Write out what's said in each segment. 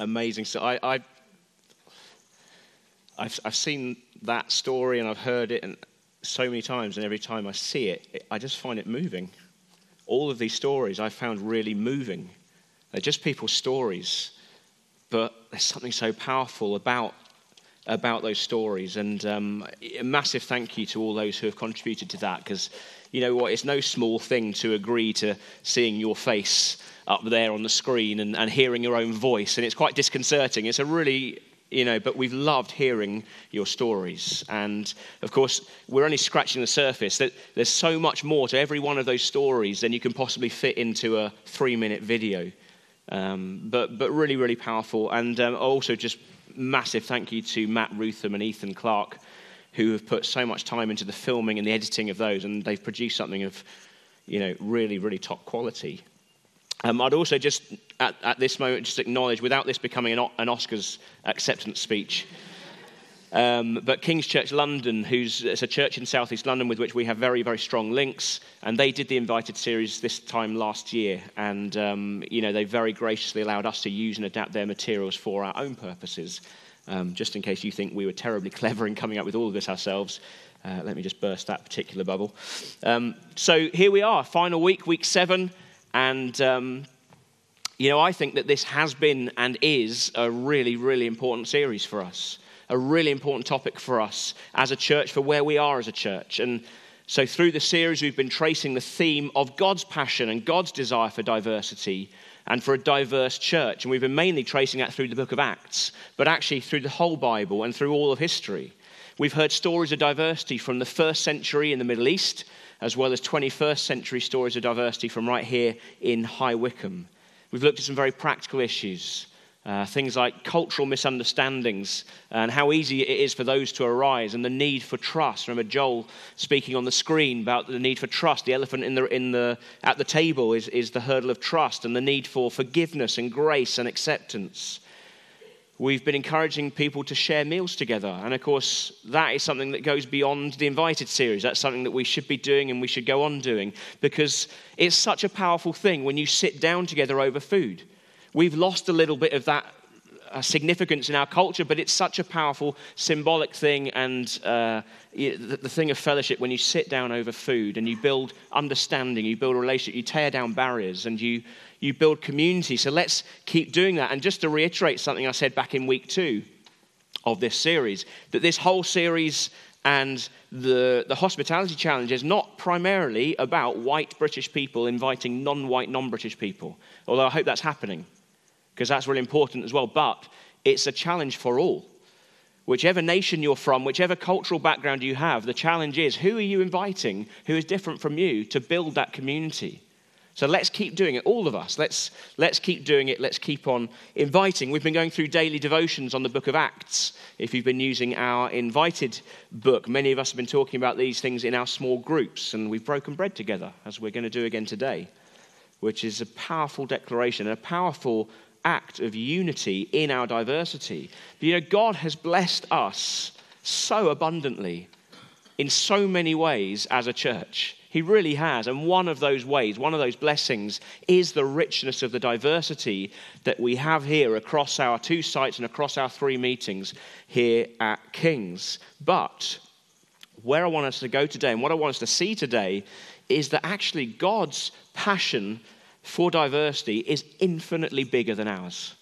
amazing. So I, I I've, I've seen that story and I've heard it and so many times, and every time I see it, it, I just find it moving. All of these stories I found really moving. They're just people's stories, but there's something so powerful about about those stories. And um, a massive thank you to all those who have contributed to that, because you know what? It's no small thing to agree to seeing your face up there on the screen and, and hearing your own voice, and it's quite disconcerting. It's a really you know, but we've loved hearing your stories. And of course, we're only scratching the surface. That There's so much more to every one of those stories than you can possibly fit into a three minute video. Um, but, but really, really powerful. And um, also, just massive thank you to Matt Rutham and Ethan Clark, who have put so much time into the filming and the editing of those. And they've produced something of, you know, really, really top quality. Um, I'd also just, at, at, this moment, just acknowledge, without this becoming an, an Oscars acceptance speech, um, but King's Church London, who's it's a church in southeast London with which we have very, very strong links, and they did the invited series this time last year, and um, you know they very graciously allowed us to use and adapt their materials for our own purposes. Um, just in case you think we were terribly clever in coming up with all of this ourselves, uh, let me just burst that particular bubble. Um, so here we are, final week, week seven. And, um, you know, I think that this has been and is a really, really important series for us, a really important topic for us as a church, for where we are as a church. And so, through the series, we've been tracing the theme of God's passion and God's desire for diversity and for a diverse church. And we've been mainly tracing that through the book of Acts, but actually through the whole Bible and through all of history. We've heard stories of diversity from the first century in the Middle East as well as 21st century stories of diversity from right here in High Wycombe. We've looked at some very practical issues, uh, things like cultural misunderstandings and how easy it is for those to arise, and the need for trust. Remember Joel speaking on the screen about the need for trust. The elephant in the, in the, at the table is, is the hurdle of trust, and the need for forgiveness and grace and acceptance. We've been encouraging people to share meals together. And of course, that is something that goes beyond the invited series. That's something that we should be doing and we should go on doing because it's such a powerful thing when you sit down together over food. We've lost a little bit of that uh, significance in our culture, but it's such a powerful symbolic thing and uh, the, the thing of fellowship when you sit down over food and you build understanding, you build a relationship, you tear down barriers, and you, you build community. So let's keep doing that. And just to reiterate something I said back in week two of this series, that this whole series and the, the hospitality challenge is not primarily about white British people inviting non white, non British people, although I hope that's happening because that's really important as well. But it's a challenge for all. Whichever nation you're from, whichever cultural background you have, the challenge is who are you inviting who is different from you to build that community? So let's keep doing it, all of us. Let's, let's keep doing it. Let's keep on inviting. We've been going through daily devotions on the book of Acts. If you've been using our invited book, many of us have been talking about these things in our small groups, and we've broken bread together, as we're going to do again today, which is a powerful declaration, and a powerful act of unity in our diversity. But you know, God has blessed us so abundantly in so many ways as a church. He really has. And one of those ways, one of those blessings, is the richness of the diversity that we have here across our two sites and across our three meetings here at King's. But where I want us to go today and what I want us to see today is that actually God's passion for diversity is infinitely bigger than ours.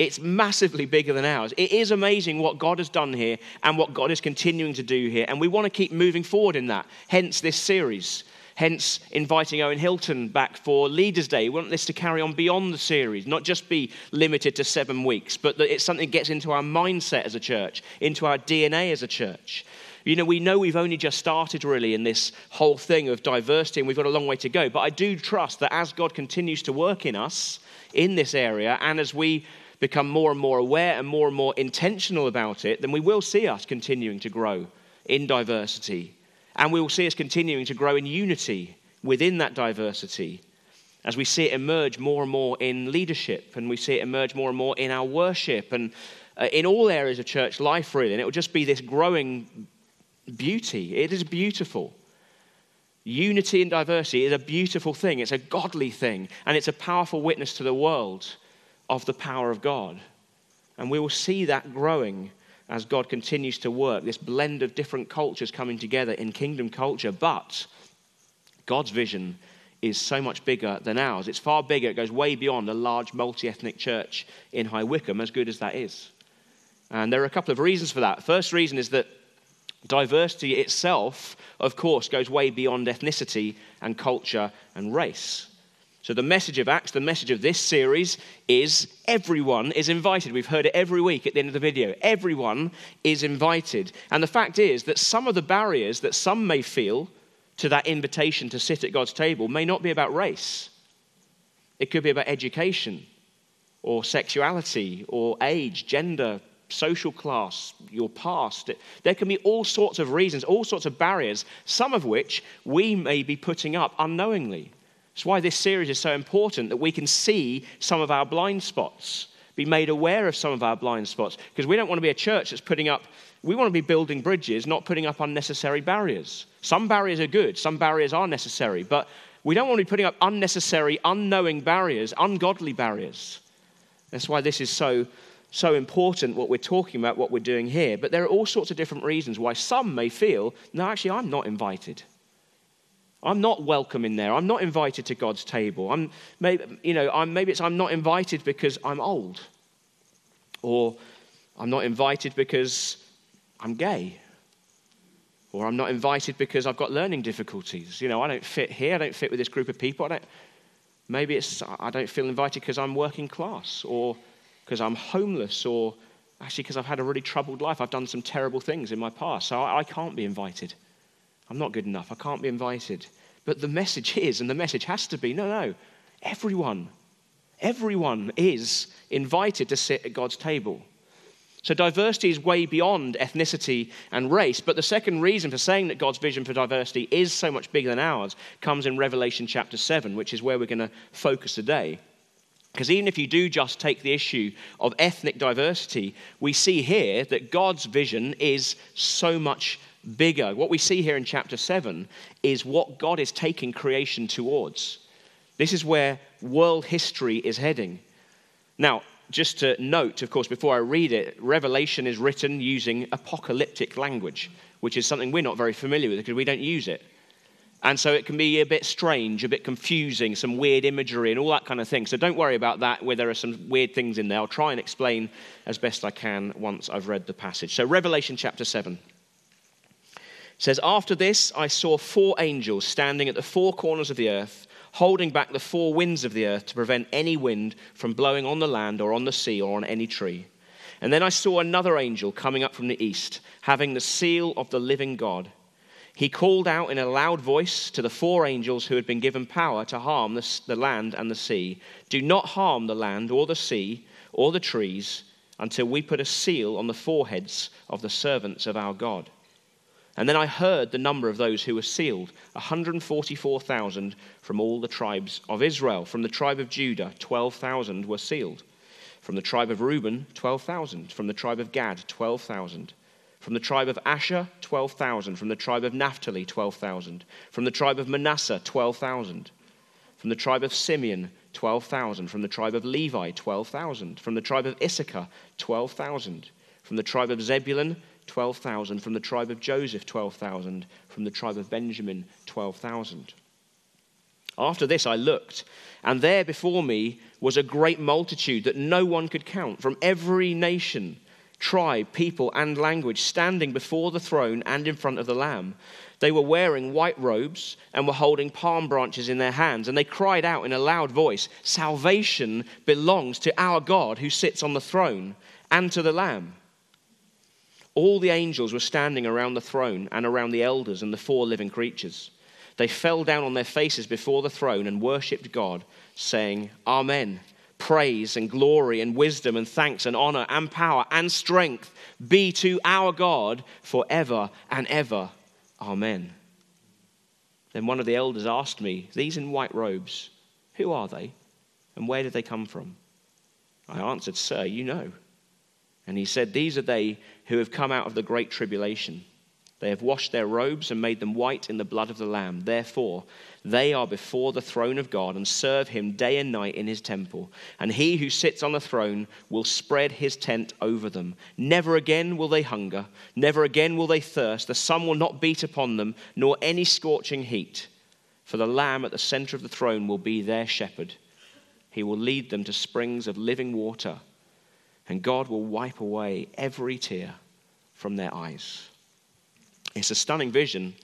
It's massively bigger than ours. It is amazing what God has done here and what God is continuing to do here. And we want to keep moving forward in that. Hence this series. Hence inviting Owen Hilton back for Leaders' Day. We want this to carry on beyond the series, not just be limited to seven weeks, but that it's something that gets into our mindset as a church, into our DNA as a church. You know, we know we've only just started really in this whole thing of diversity and we've got a long way to go. But I do trust that as God continues to work in us in this area and as we become more and more aware and more and more intentional about it, then we will see us continuing to grow in diversity. And we will see us continuing to grow in unity within that diversity as we see it emerge more and more in leadership and we see it emerge more and more in our worship and uh, in all areas of church life, really. And it will just be this growing beauty. It is beautiful. Unity and diversity is a beautiful thing, it's a godly thing, and it's a powerful witness to the world of the power of God. And we will see that growing as God continues to work, this blend of different cultures coming together in kingdom culture. But God's vision is so much bigger than ours. It's far bigger, it goes way beyond a large multi ethnic church in High Wycombe, as good as that is. And there are a couple of reasons for that. First reason is that diversity itself, of course, goes way beyond ethnicity and culture and race. So, the message of Acts, the message of this series is everyone is invited. We've heard it every week at the end of the video. Everyone is invited. And the fact is that some of the barriers that some may feel to that invitation to sit at God's table may not be about race, it could be about education or sexuality or age, gender, social class, your past. There can be all sorts of reasons, all sorts of barriers, some of which we may be putting up unknowingly. It's why this series is so important that we can see some of our blind spots, be made aware of some of our blind spots, because we don't want to be a church that's putting up, we want to be building bridges, not putting up unnecessary barriers. Some barriers are good, some barriers are necessary, but we don't want to be putting up unnecessary, unknowing barriers, ungodly barriers. That's why this is so so important what we're talking about, what we're doing here. But there are all sorts of different reasons why some may feel, no, actually, I'm not invited. I'm not welcome in there. I'm not invited to God's table. I'm, maybe, you know, I'm, maybe it's I'm not invited because I'm old. Or I'm not invited because I'm gay. Or I'm not invited because I've got learning difficulties. You know, I don't fit here. I don't fit with this group of people. I don't, maybe it's I don't feel invited because I'm working class or because I'm homeless or actually because I've had a really troubled life. I've done some terrible things in my past. So I, I can't be invited. I'm not good enough. I can't be invited. But the message is, and the message has to be no, no, everyone, everyone is invited to sit at God's table. So diversity is way beyond ethnicity and race. But the second reason for saying that God's vision for diversity is so much bigger than ours comes in Revelation chapter 7, which is where we're going to focus today. Because even if you do just take the issue of ethnic diversity, we see here that God's vision is so much bigger. What we see here in chapter 7 is what God is taking creation towards. This is where world history is heading. Now, just to note, of course, before I read it, Revelation is written using apocalyptic language, which is something we're not very familiar with because we don't use it. And so it can be a bit strange, a bit confusing, some weird imagery and all that kind of thing. So don't worry about that, where there are some weird things in there. I'll try and explain as best I can once I've read the passage. So, Revelation chapter 7 says, After this, I saw four angels standing at the four corners of the earth, holding back the four winds of the earth to prevent any wind from blowing on the land or on the sea or on any tree. And then I saw another angel coming up from the east, having the seal of the living God. He called out in a loud voice to the four angels who had been given power to harm the, land and the sea Do not harm the land or the sea or the trees until we put a seal on the foreheads of the servants of our God. And then I heard the number of those who were sealed 144,000 from all the tribes of Israel. From the tribe of Judah, 12,000 were sealed. From the tribe of Reuben, 12,000. From the tribe of Gad, 12,000. From the tribe of Asher, 12,000. From the tribe of Naphtali, 12,000. From the tribe of Manasseh, 12,000. From the tribe of Simeon, 12,000. From the tribe of Levi, 12,000. From the tribe of Issachar, 12,000. From the tribe of Zebulun, 12,000. From the tribe of Joseph, 12,000. From the tribe of Benjamin, 12,000. After this, I looked, and there before me was a great multitude that no one could count from every nation, tribe, people, and language standing before the throne and in front of the Lamb. They were wearing white robes and were holding palm branches in their hands, and they cried out in a loud voice Salvation belongs to our God who sits on the throne and to the Lamb. All the angels were standing around the throne and around the elders and the four living creatures. They fell down on their faces before the throne and worshipped God, saying, Amen. Praise and glory and wisdom and thanks and honor and power and strength be to our God forever and ever. Amen. Then one of the elders asked me, These in white robes, who are they? And where did they come from? I answered, Sir, you know. And he said, These are they who have come out of the great tribulation. They have washed their robes and made them white in the blood of the Lamb. Therefore, they are before the throne of God and serve him day and night in his temple. And he who sits on the throne will spread his tent over them. Never again will they hunger, never again will they thirst. The sun will not beat upon them, nor any scorching heat. For the Lamb at the center of the throne will be their shepherd. He will lead them to springs of living water, and God will wipe away every tear from their eyes. It's a stunning vision,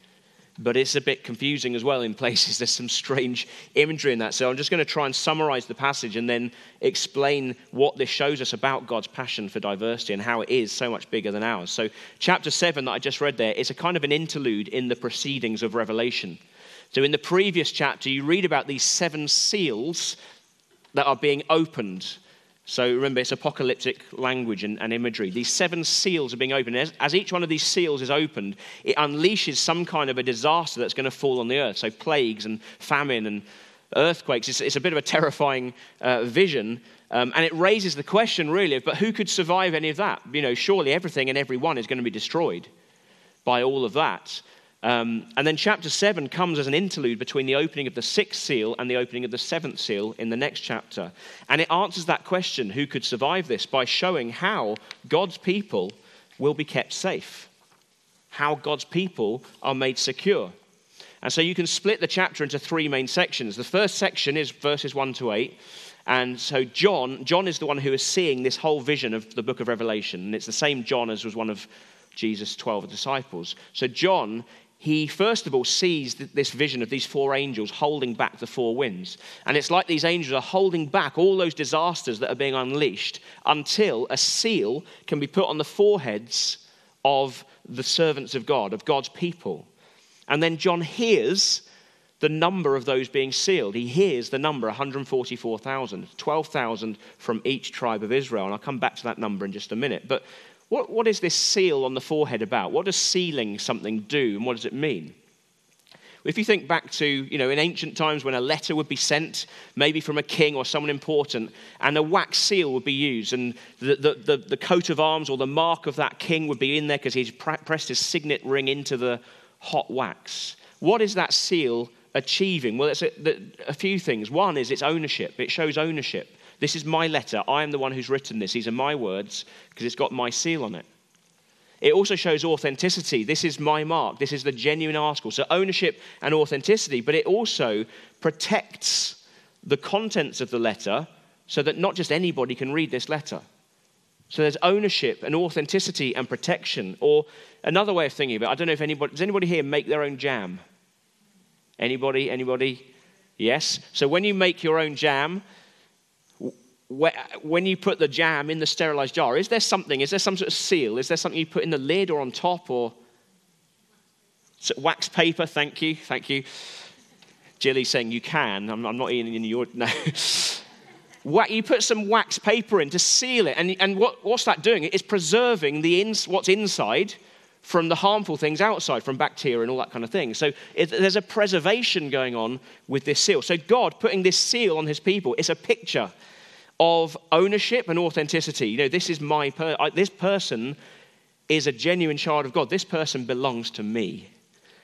but it's a bit confusing as well in places. There's some strange imagery in that. So I'm just going to try and summarize the passage and then explain what this shows us about God's passion for diversity and how it is so much bigger than ours. So, chapter 7 that I just read there is a kind of an interlude in the proceedings of Revelation. So, in the previous chapter, you read about these seven seals that are being opened so remember, it's apocalyptic language and, and, imagery. These seven seals are being opened. As, as, each one of these seals is opened, it unleashes some kind of a disaster that's going to fall on the earth. So plagues and famine and earthquakes. It's, it's a bit of a terrifying uh, vision. Um, and it raises the question, really, but who could survive any of that? You know, surely everything and everyone is going to be destroyed by all of that. Um, and then chapter 7 comes as an interlude between the opening of the sixth seal and the opening of the seventh seal in the next chapter. And it answers that question who could survive this by showing how God's people will be kept safe, how God's people are made secure. And so you can split the chapter into three main sections. The first section is verses 1 to 8. And so John, John is the one who is seeing this whole vision of the book of Revelation. And it's the same John as was one of Jesus' 12 disciples. So John he first of all sees this vision of these four angels holding back the four winds. And it's like these angels are holding back all those disasters that are being unleashed until a seal can be put on the foreheads of the servants of God, of God's people. And then John hears the number of those being sealed. He hears the number 144,000, 12,000 from each tribe of Israel. And I'll come back to that number in just a minute. But what, what is this seal on the forehead about? What does sealing something do, and what does it mean? If you think back to, you know, in ancient times when a letter would be sent, maybe from a king or someone important, and a wax seal would be used, and the, the, the, the coat of arms or the mark of that king would be in there because he's pressed his signet ring into the hot wax. What is that seal achieving? Well, it's a, a few things. One is its ownership, it shows ownership. This is my letter. I am the one who's written this. These are my words because it's got my seal on it. It also shows authenticity. This is my mark. This is the genuine article. So, ownership and authenticity, but it also protects the contents of the letter so that not just anybody can read this letter. So, there's ownership and authenticity and protection. Or another way of thinking about it, I don't know if anybody, does anybody here make their own jam? Anybody? Anybody? Yes. So, when you make your own jam, when you put the jam in the sterilized jar, is there something, is there some sort of seal? Is there something you put in the lid or on top or wax paper? Thank you, thank you. Jilly's saying you can. I'm, I'm not eating in your, no. you put some wax paper in to seal it. And, and what, what's that doing? It's preserving the ins, what's inside from the harmful things outside, from bacteria and all that kind of thing. So it, there's a preservation going on with this seal. So God putting this seal on his people is a picture of ownership and authenticity. You know, this is my per- I, this person is a genuine child of God. This person belongs to me.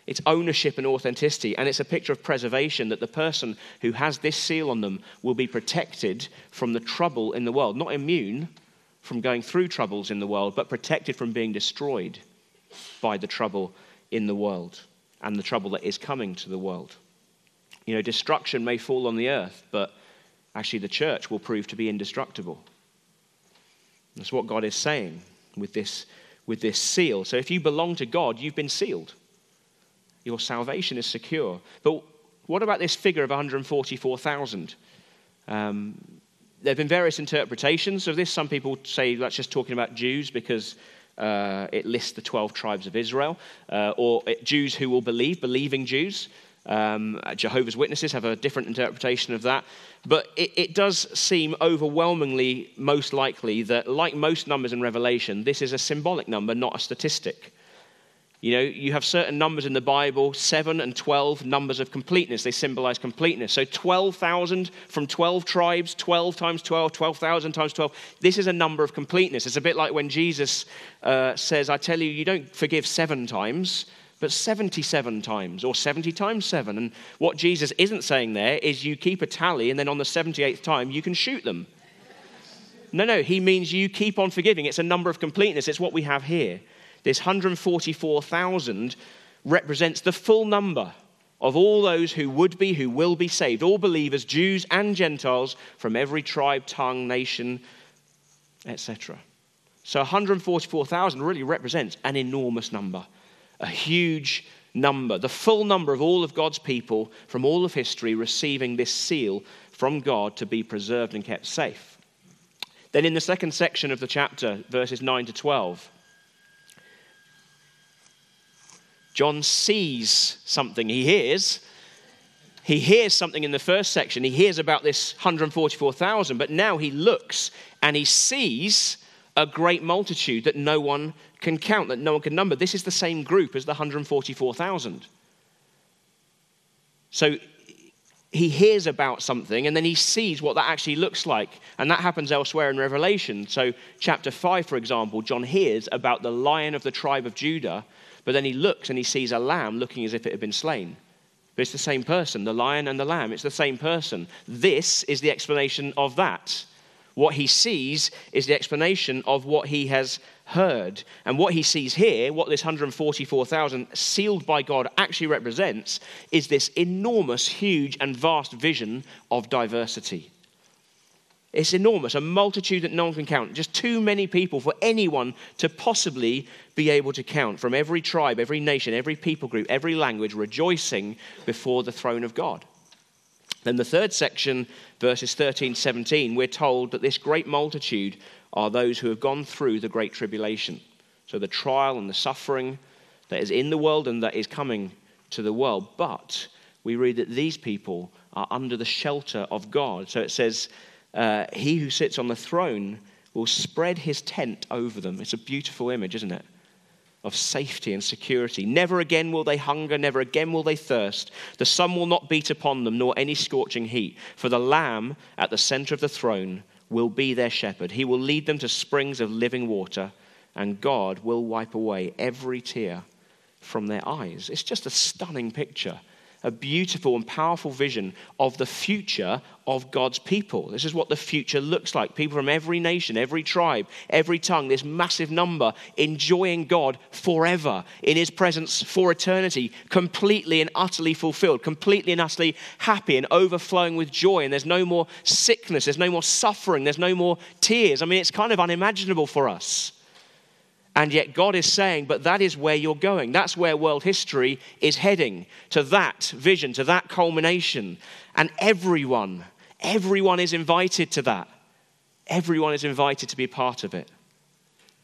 It's ownership and authenticity, and it's a picture of preservation that the person who has this seal on them will be protected from the trouble in the world, not immune from going through troubles in the world, but protected from being destroyed by the trouble in the world and the trouble that is coming to the world. You know, destruction may fall on the earth, but actually the church will prove to be indestructible. That's what God is saying with this, with this seal. So if you belong to God, you've been sealed. Your salvation is secure. But what about this figure of 144,000? Um, there have been various interpretations of this. Some people say that's just talking about Jews because uh, it lists the 12 tribes of Israel, uh, or Jews who will believe, believing Jews. Um, Jehovah's Witnesses have a different interpretation of that. But it, it, does seem overwhelmingly most likely that, like most numbers in Revelation, this is a symbolic number, not a statistic. You know, you have certain numbers in the Bible, 7 and 12 numbers of completeness. They symbolize completeness. So 12,000 from 12 tribes, 12 times 12, 12,000 times 12. This is a number of completeness. It's a bit like when Jesus uh, says, I tell you, you don't forgive seven times, but 77 times or 70 times 7. And what Jesus isn't saying there is you keep a tally and then on the 78th time you can shoot them. No, no, he means you keep on forgiving. It's a number of completeness. It's what we have here. This 144,000 represents the full number of all those who would be, who will be saved, all believers, Jews and Gentiles from every tribe, tongue, nation, etc. So 144,000 really represents an enormous number, a huge number, the full number of all of God's people from all of history receiving this seal from God to be preserved and kept safe. Then in the second section of the chapter, verses 9 to 12, John sees something. He hears. He hears something in the first section. He hears about this 144,000, but now he looks and he sees a great multitude that no one can count, that no one can number. This is the same group as the 144,000. So he hears about something and then he sees what that actually looks like. And that happens elsewhere in Revelation. So, chapter 5, for example, John hears about the lion of the tribe of Judah but then he looks and he sees a lamb looking as if it had been slain. But it's the same person, the lion and the lamb, it's the same person. This is the explanation of that. What he sees is the explanation of what he has heard. And what he sees here, what this 144,000 sealed by God actually represents, is this enormous, huge, and vast vision of diversity. It's enormous, a multitude that no one can count. Just too many people for anyone to possibly be able to count from every tribe, every nation, every people group, every language, rejoicing before the throne of God. Then the third section, verses 13 17, we're told that this great multitude are those who have gone through the great tribulation. So the trial and the suffering that is in the world and that is coming to the world. But we read that these people are under the shelter of God. So it says, uh, he who sits on the throne will spread his tent over them. It's a beautiful image, isn't it? Of safety and security. Never again will they hunger, never again will they thirst. The sun will not beat upon them, nor any scorching heat. For the Lamb at the center of the throne will be their shepherd. He will lead them to springs of living water, and God will wipe away every tear from their eyes. It's just a stunning picture a beautiful and powerful vision of the future of God's people. This is what the future looks like. People from every nation, every tribe, every tongue, this massive number enjoying God forever in his presence for eternity, completely and utterly fulfilled, completely and utterly happy and overflowing with joy. And there's no more sickness, there's no more suffering, there's no more tears. I mean, it's kind of unimaginable for us. And yet God is saying, but that is where you're going. That's where world history is heading, to that vision, to that culmination. And everyone, everyone is invited to that. Everyone is invited to be part of it.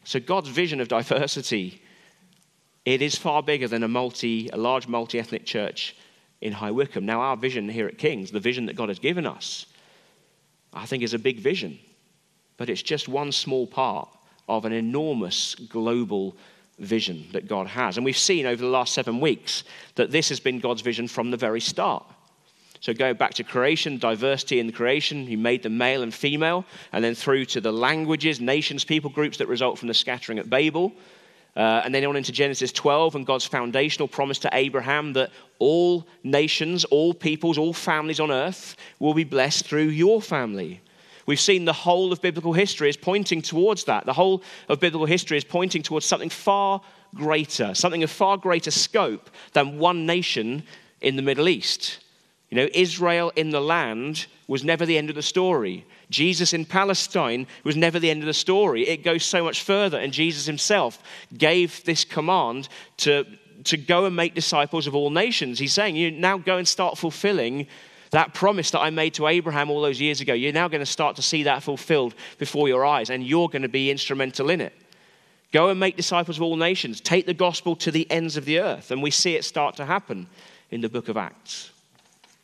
So God's vision of diversity, it is far bigger than a multi, a large multi-ethnic church in High Wycombe. Now, our vision here at King's, the vision that God has given us, I think is a big vision. But it's just one small part of an enormous global vision that God has. And we've seen over the last seven weeks that this has been God's vision from the very start. So go back to creation, diversity in creation, He made them male and female, and then through to the languages, nations, people groups that result from the scattering at Babel. Uh, and then on into Genesis 12 and God's foundational promise to Abraham that all nations, all peoples, all families on earth will be blessed through your family. We've seen the whole of biblical history is pointing towards that. The whole of biblical history is pointing towards something far greater, something of far greater scope than one nation in the Middle East. You know, Israel in the land was never the end of the story. Jesus in Palestine was never the end of the story. It goes so much further, and Jesus himself gave this command to, to go and make disciples of all nations. He's saying, You now go and start fulfilling that promise that I made to Abraham all those years ago, you're now going to start to see that fulfilled before your eyes, and you're going to be instrumental in it. Go and make disciples of all nations. Take the gospel to the ends of the earth. And we see it start to happen in the book of Acts.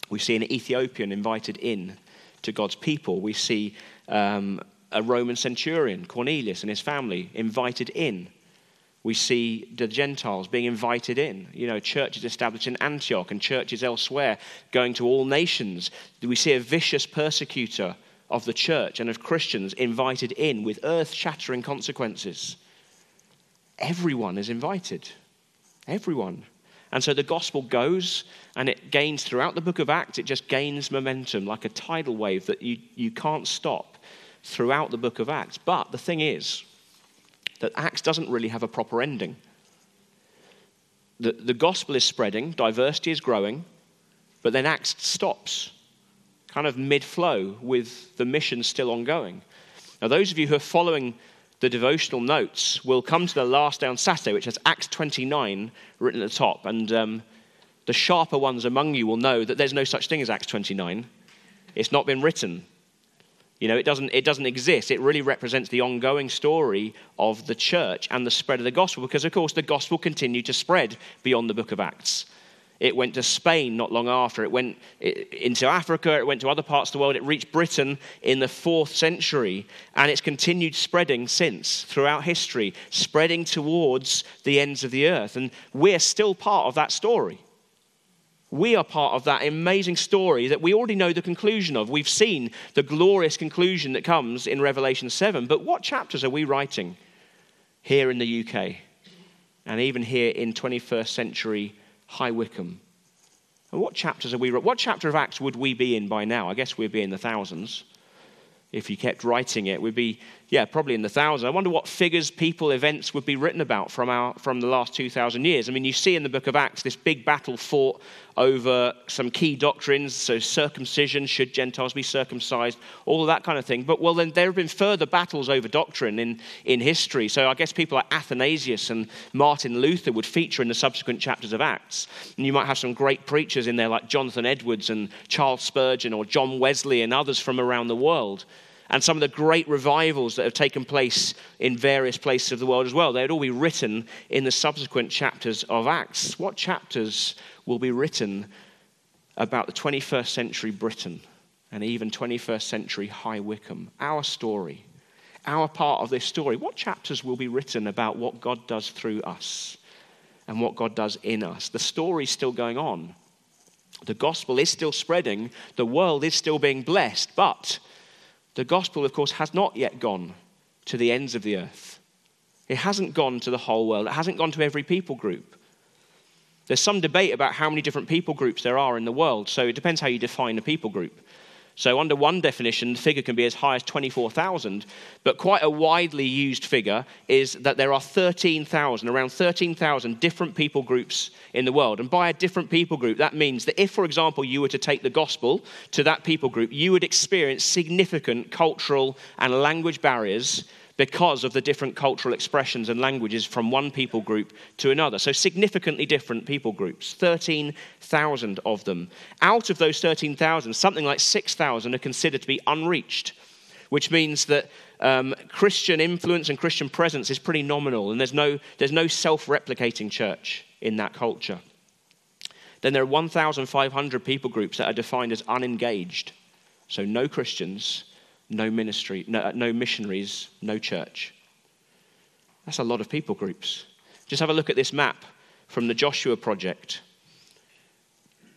We see an Ethiopian invited in to God's people. We see um, a Roman centurion, Cornelius, and his family invited in We see the Gentiles being invited in. You know, churches established in Antioch and churches elsewhere going to all nations. We see a vicious persecutor of the church and of Christians invited in with earth shattering consequences. Everyone is invited. Everyone. And so the gospel goes and it gains throughout the book of Acts, it just gains momentum like a tidal wave that you, you can't stop throughout the book of Acts. But the thing is that Acts doesn't really have a proper ending. The, the gospel is spreading, diversity is growing, but then Acts stops, kind of mid flow, with the mission still ongoing. Now, those of you who are following the devotional notes will come to the last day on Saturday, which has Acts 29 written at the top. And um, the sharper ones among you will know that there's no such thing as Acts 29. It's not been written. You know, it doesn't, it doesn't exist. It really represents the ongoing story of the church and the spread of the gospel, because, of course, the gospel continued to spread beyond the book of Acts. It went to Spain not long after. It went into Africa. It went to other parts of the world. It reached Britain in the fourth century. And it's continued spreading since throughout history, spreading towards the ends of the earth. And we're still part of that story. We are part of that amazing story that we already know the conclusion of. We've seen the glorious conclusion that comes in Revelation 7. But what chapters are we writing here in the UK? And even here in 21st century High Wycombe. And what chapters are we? What chapter of Acts would we be in by now? I guess we'd be in the thousands if you kept writing it, we'd be, yeah, probably in the thousands. I wonder what figures, people, events would be written about from, our, from the last 2,000 years. I mean, you see in the book of Acts this big battle fought over some key doctrines, so circumcision, should Gentiles be circumcised, all of that kind of thing. But, well, then there have been further battles over doctrine in, in history. So I guess people like Athanasius and Martin Luther would feature in the subsequent chapters of Acts. And you might have some great preachers in there like Jonathan Edwards and Charles Spurgeon or John Wesley and others from around the world and some of the great revivals that have taken place in various places of the world as well. They'd all be written in the subsequent chapters of Acts. What chapters will be written about the 21st century Britain and even 21st century High Wycombe? Our story, our part of this story. What chapters will be written about what God does through us and what God does in us? The story's still going on. The gospel is still spreading. The world is still being blessed. But the gospel, of course, has not yet gone to the ends of the earth. It hasn't gone to the whole world. It hasn't gone to every people group. There's some debate about how many different people groups there are in the world, so it depends how you define a people group. So, under one definition, the figure can be as high as 24,000, but quite a widely used figure is that there are 13,000, around 13,000 different people groups in the world. And by a different people group, that means that if, for example, you were to take the gospel to that people group, you would experience significant cultural and language barriers because of the different cultural expressions and languages from one people group to another. So, significantly different people groups, 13,000 of them. Out of those 13,000, something like 6,000 are considered to be unreached, which means that um, Christian influence and Christian presence is pretty nominal, and there's no, there's no self replicating church in that culture. Then there are 1,500 people groups that are defined as unengaged, so no Christians no ministry, no, uh, no missionaries, no church. That's a lot of people groups. Just have a look at this map from the Joshua Project.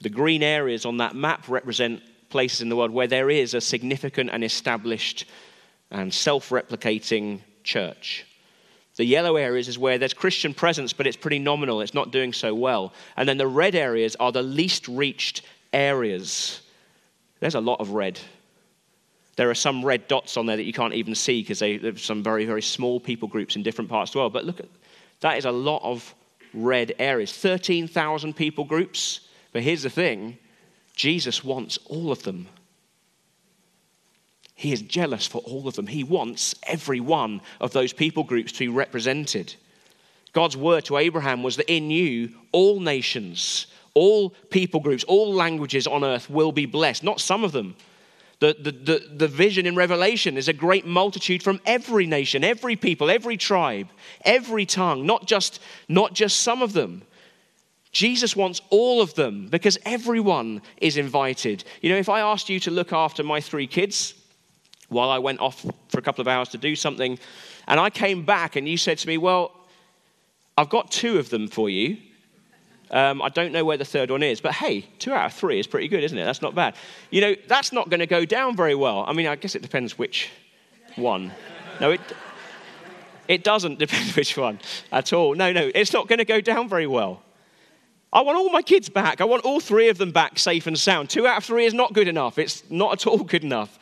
The green areas on that map represent places in the world where there is a significant and established and self replicating church. The yellow areas is where there's Christian presence, but it's pretty nominal. It's not doing so well. And then the red areas are the least reached areas. There's a lot of red there are some red dots on there that you can't even see because there's some very, very small people groups in different parts of the world. But look at that is a lot of red areas. 13,000 people groups. But here's the thing Jesus wants all of them. He is jealous for all of them. He wants every one of those people groups to be represented. God's word to Abraham was that in you, all nations, all people groups, all languages on earth will be blessed. Not some of them, the, the, the, the, vision in Revelation is a great multitude from every nation, every people, every tribe, every tongue, not just, not just some of them. Jesus wants all of them because everyone is invited. You know, if I asked you to look after my three kids while I went off for a couple of hours to do something, and I came back and you said to me, Well, I've got two of them for you. Um, I don't know where the third one is, but hey, two out of three is pretty good, isn't it? That's not bad. You know, that's not going to go down very well. I mean, I guess it depends which one. No, it, it doesn't depend which one at all. No, no, it's not going to go down very well. I want all my kids back. I want all three of them back safe and sound. Two out of three is not good enough. It's not at all good enough.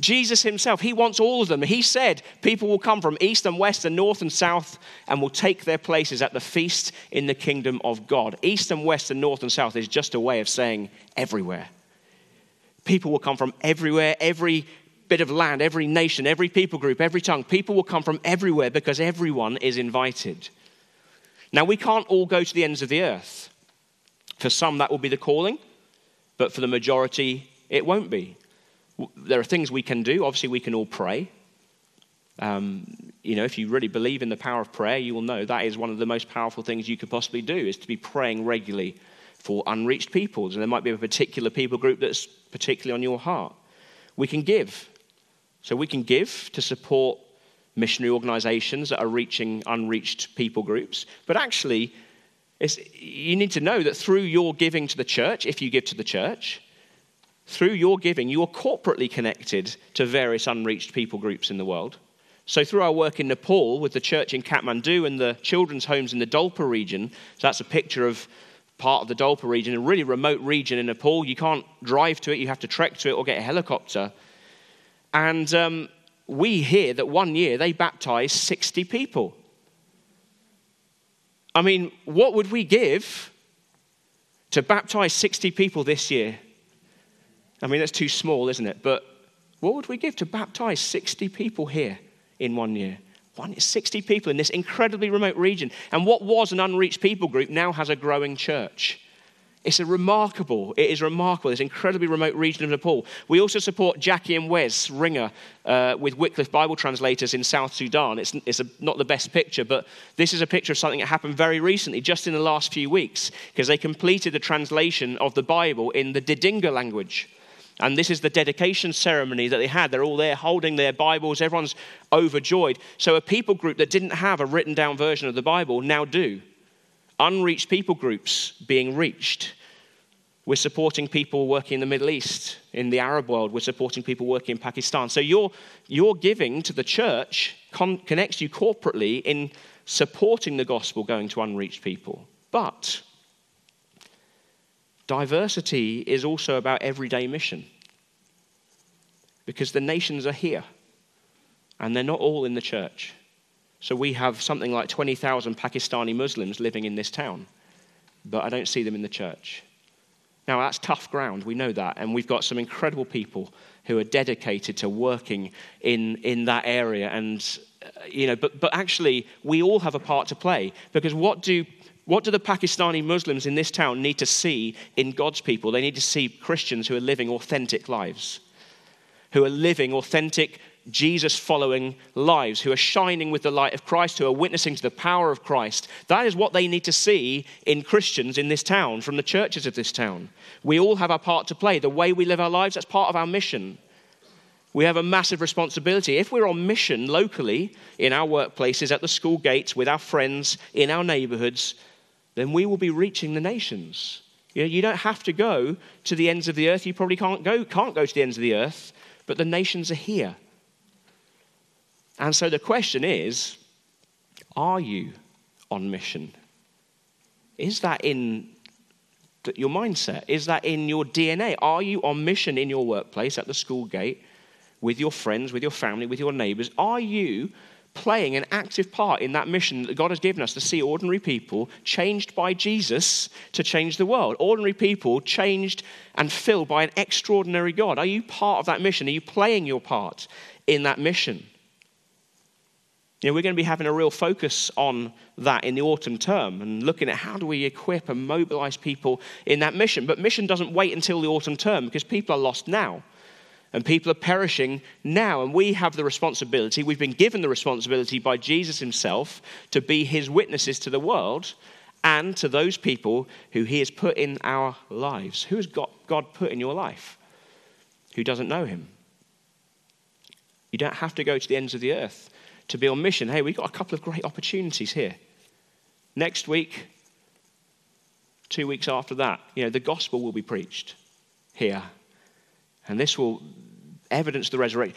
Jesus himself, he wants all of them. He said people will come from east and west and north and south and will take their places at the feast in the kingdom of God. East and west and north and south is just a way of saying everywhere. People will come from everywhere, every bit of land, every nation, every people group, every tongue. People will come from everywhere because everyone is invited. Now, we can't all go to the ends of the earth. For some, that will be the calling, but for the majority, it won't be there are things we can do. Obviously, we can all pray. Um, you know, if you really believe in the power of prayer, you will know that is one of the most powerful things you could possibly do is to be praying regularly for unreached peoples. And there might be a particular people group that's particularly on your heart. We can give. So we can give to support missionary organizations that are reaching unreached people groups. But actually, you need to know that through your giving to the church, if you give to the church, through your giving, you are corporately connected to various unreached people groups in the world. So, through our work in Nepal with the church in Kathmandu and the children's homes in the Dolpa region, so that's a picture of part of the Dolpa region, a really remote region in Nepal. You can't drive to it, you have to trek to it or get a helicopter. And um, we hear that one year they baptized 60 people. I mean, what would we give to baptize 60 people this year? I mean, that's too small, isn't it? But what would we give to baptize 60 people here in one year? One, 60 people in this incredibly remote region. And what was an unreached people group now has a growing church. It's a remarkable, it is remarkable, this incredibly remote region of Nepal. We also support Jackie and Wes Ringer uh, with Wycliffe Bible translators in South Sudan. It's, it's a, not the best picture, but this is a picture of something that happened very recently, just in the last few weeks, because they completed the translation of the Bible in the Didinga language. And this is the dedication ceremony that they had. They're all there holding their Bibles. Everyone's overjoyed. So, a people group that didn't have a written down version of the Bible now do. Unreached people groups being reached. We're supporting people working in the Middle East, in the Arab world. We're supporting people working in Pakistan. So, your, your giving to the church con- connects you corporately in supporting the gospel going to unreached people. But Diversity is also about everyday mission because the nations are here and they're not all in the church. So we have something like 20,000 Pakistani Muslims living in this town, but I don't see them in the church. Now, that's tough ground, we know that, and we've got some incredible people who are dedicated to working in, in that area. And, uh, you know, but, but actually, we all have a part to play because what do what do the Pakistani Muslims in this town need to see in God's people? They need to see Christians who are living authentic lives, who are living authentic, Jesus following lives, who are shining with the light of Christ, who are witnessing to the power of Christ. That is what they need to see in Christians in this town, from the churches of this town. We all have our part to play. The way we live our lives, that's part of our mission. We have a massive responsibility. If we're on mission locally, in our workplaces, at the school gates, with our friends, in our neighborhoods, then we will be reaching the nations. You, know, you don't have to go to the ends of the earth. You probably can't go, can't go to the ends of the earth, but the nations are here. And so the question is are you on mission? Is that in your mindset? Is that in your DNA? Are you on mission in your workplace, at the school gate, with your friends, with your family, with your neighbors? Are you playing an active part in that mission that God has given us to see ordinary people changed by Jesus to change the world. Ordinary people changed and filled by an extraordinary God. Are you part of that mission? Are you playing your part in that mission? You know, we're going to be having a real focus on that in the autumn term and looking at how do we equip and mobilize people in that mission. But mission doesn't wait until the autumn term because people are lost now. And people are perishing now. And we have the responsibility, we've been given the responsibility by Jesus himself to be his witnesses to the world and to those people who he has put in our lives. Who has God put in your life who doesn't know him? You don't have to go to the ends of the earth to be on mission. Hey, we've got a couple of great opportunities here. Next week, two weeks after that, you know, the gospel will be preached here. And this will evidence the resurrection.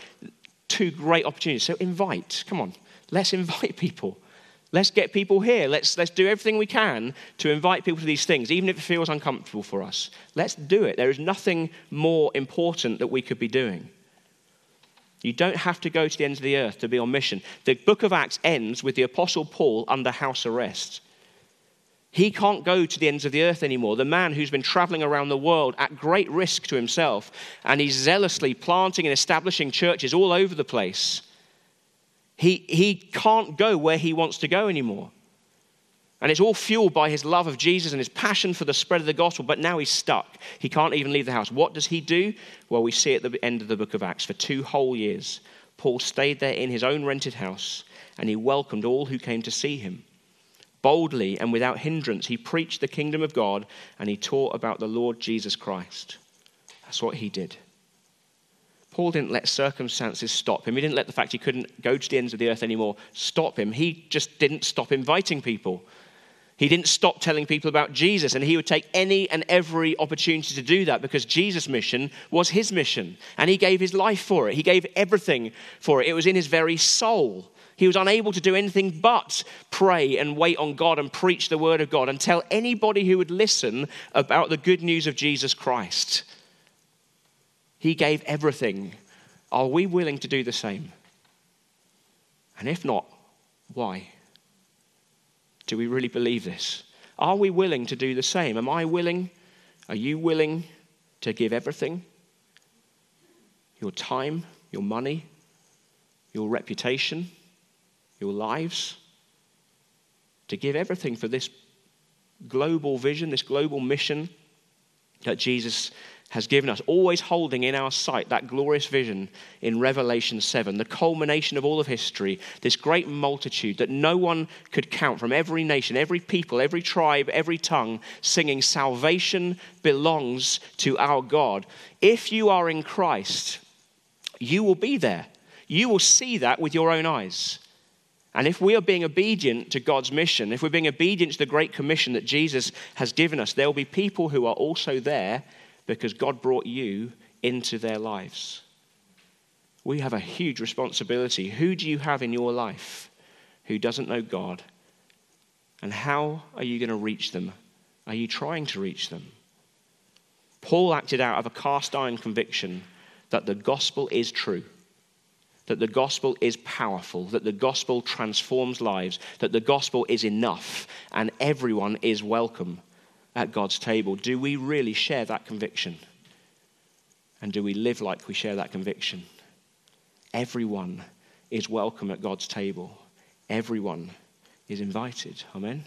Two great opportunities. So invite. Come on. Let's invite people. Let's get people here. Let's, let's do everything we can to invite people to these things, even if it feels uncomfortable for us. Let's do it. There is nothing more important that we could be doing. You don't have to go to the ends of the earth to be on mission. The book of Acts ends with the Apostle Paul under house arrest. He can't go to the ends of the earth anymore. The man who's been traveling around the world at great risk to himself, and he's zealously planting and establishing churches all over the place. He, he can't go where he wants to go anymore. And it's all fueled by his love of Jesus and his passion for the spread of the gospel, but now he's stuck. He can't even leave the house. What does he do? Well, we see at the end of the book of Acts for two whole years, Paul stayed there in his own rented house and he welcomed all who came to see him. Boldly and without hindrance, he preached the kingdom of God and he taught about the Lord Jesus Christ. That's what he did. Paul didn't let circumstances stop him. He didn't let the fact he couldn't go to the ends of the earth anymore stop him. He just didn't stop inviting people. He didn't stop telling people about Jesus, and he would take any and every opportunity to do that because Jesus' mission was his mission, and he gave his life for it. He gave everything for it. It was in his very soul. He was unable to do anything but pray and wait on God and preach the word of God and tell anybody who would listen about the good news of Jesus Christ. He gave everything. Are we willing to do the same? And if not, why? Do we really believe this? Are we willing to do the same? Am I willing? Are you willing to give everything? Your time, your money, your reputation? Your lives, to give everything for this global vision, this global mission that Jesus has given us, always holding in our sight that glorious vision in Revelation 7, the culmination of all of history, this great multitude that no one could count from every nation, every people, every tribe, every tongue, singing, Salvation belongs to our God. If you are in Christ, you will be there. You will see that with your own eyes. And if we are being obedient to God's mission, if we're being obedient to the great commission that Jesus has given us, there will be people who are also there because God brought you into their lives. We have a huge responsibility. Who do you have in your life who doesn't know God? And how are you going to reach them? Are you trying to reach them? Paul acted out of a cast iron conviction that the gospel is true that the gospel is powerful, that the gospel transforms lives, that the gospel is enough, and everyone is welcome at God's table. Do we really share that conviction? And do we live like we share that conviction? Everyone is welcome at God's table. Everyone is invited. Amen.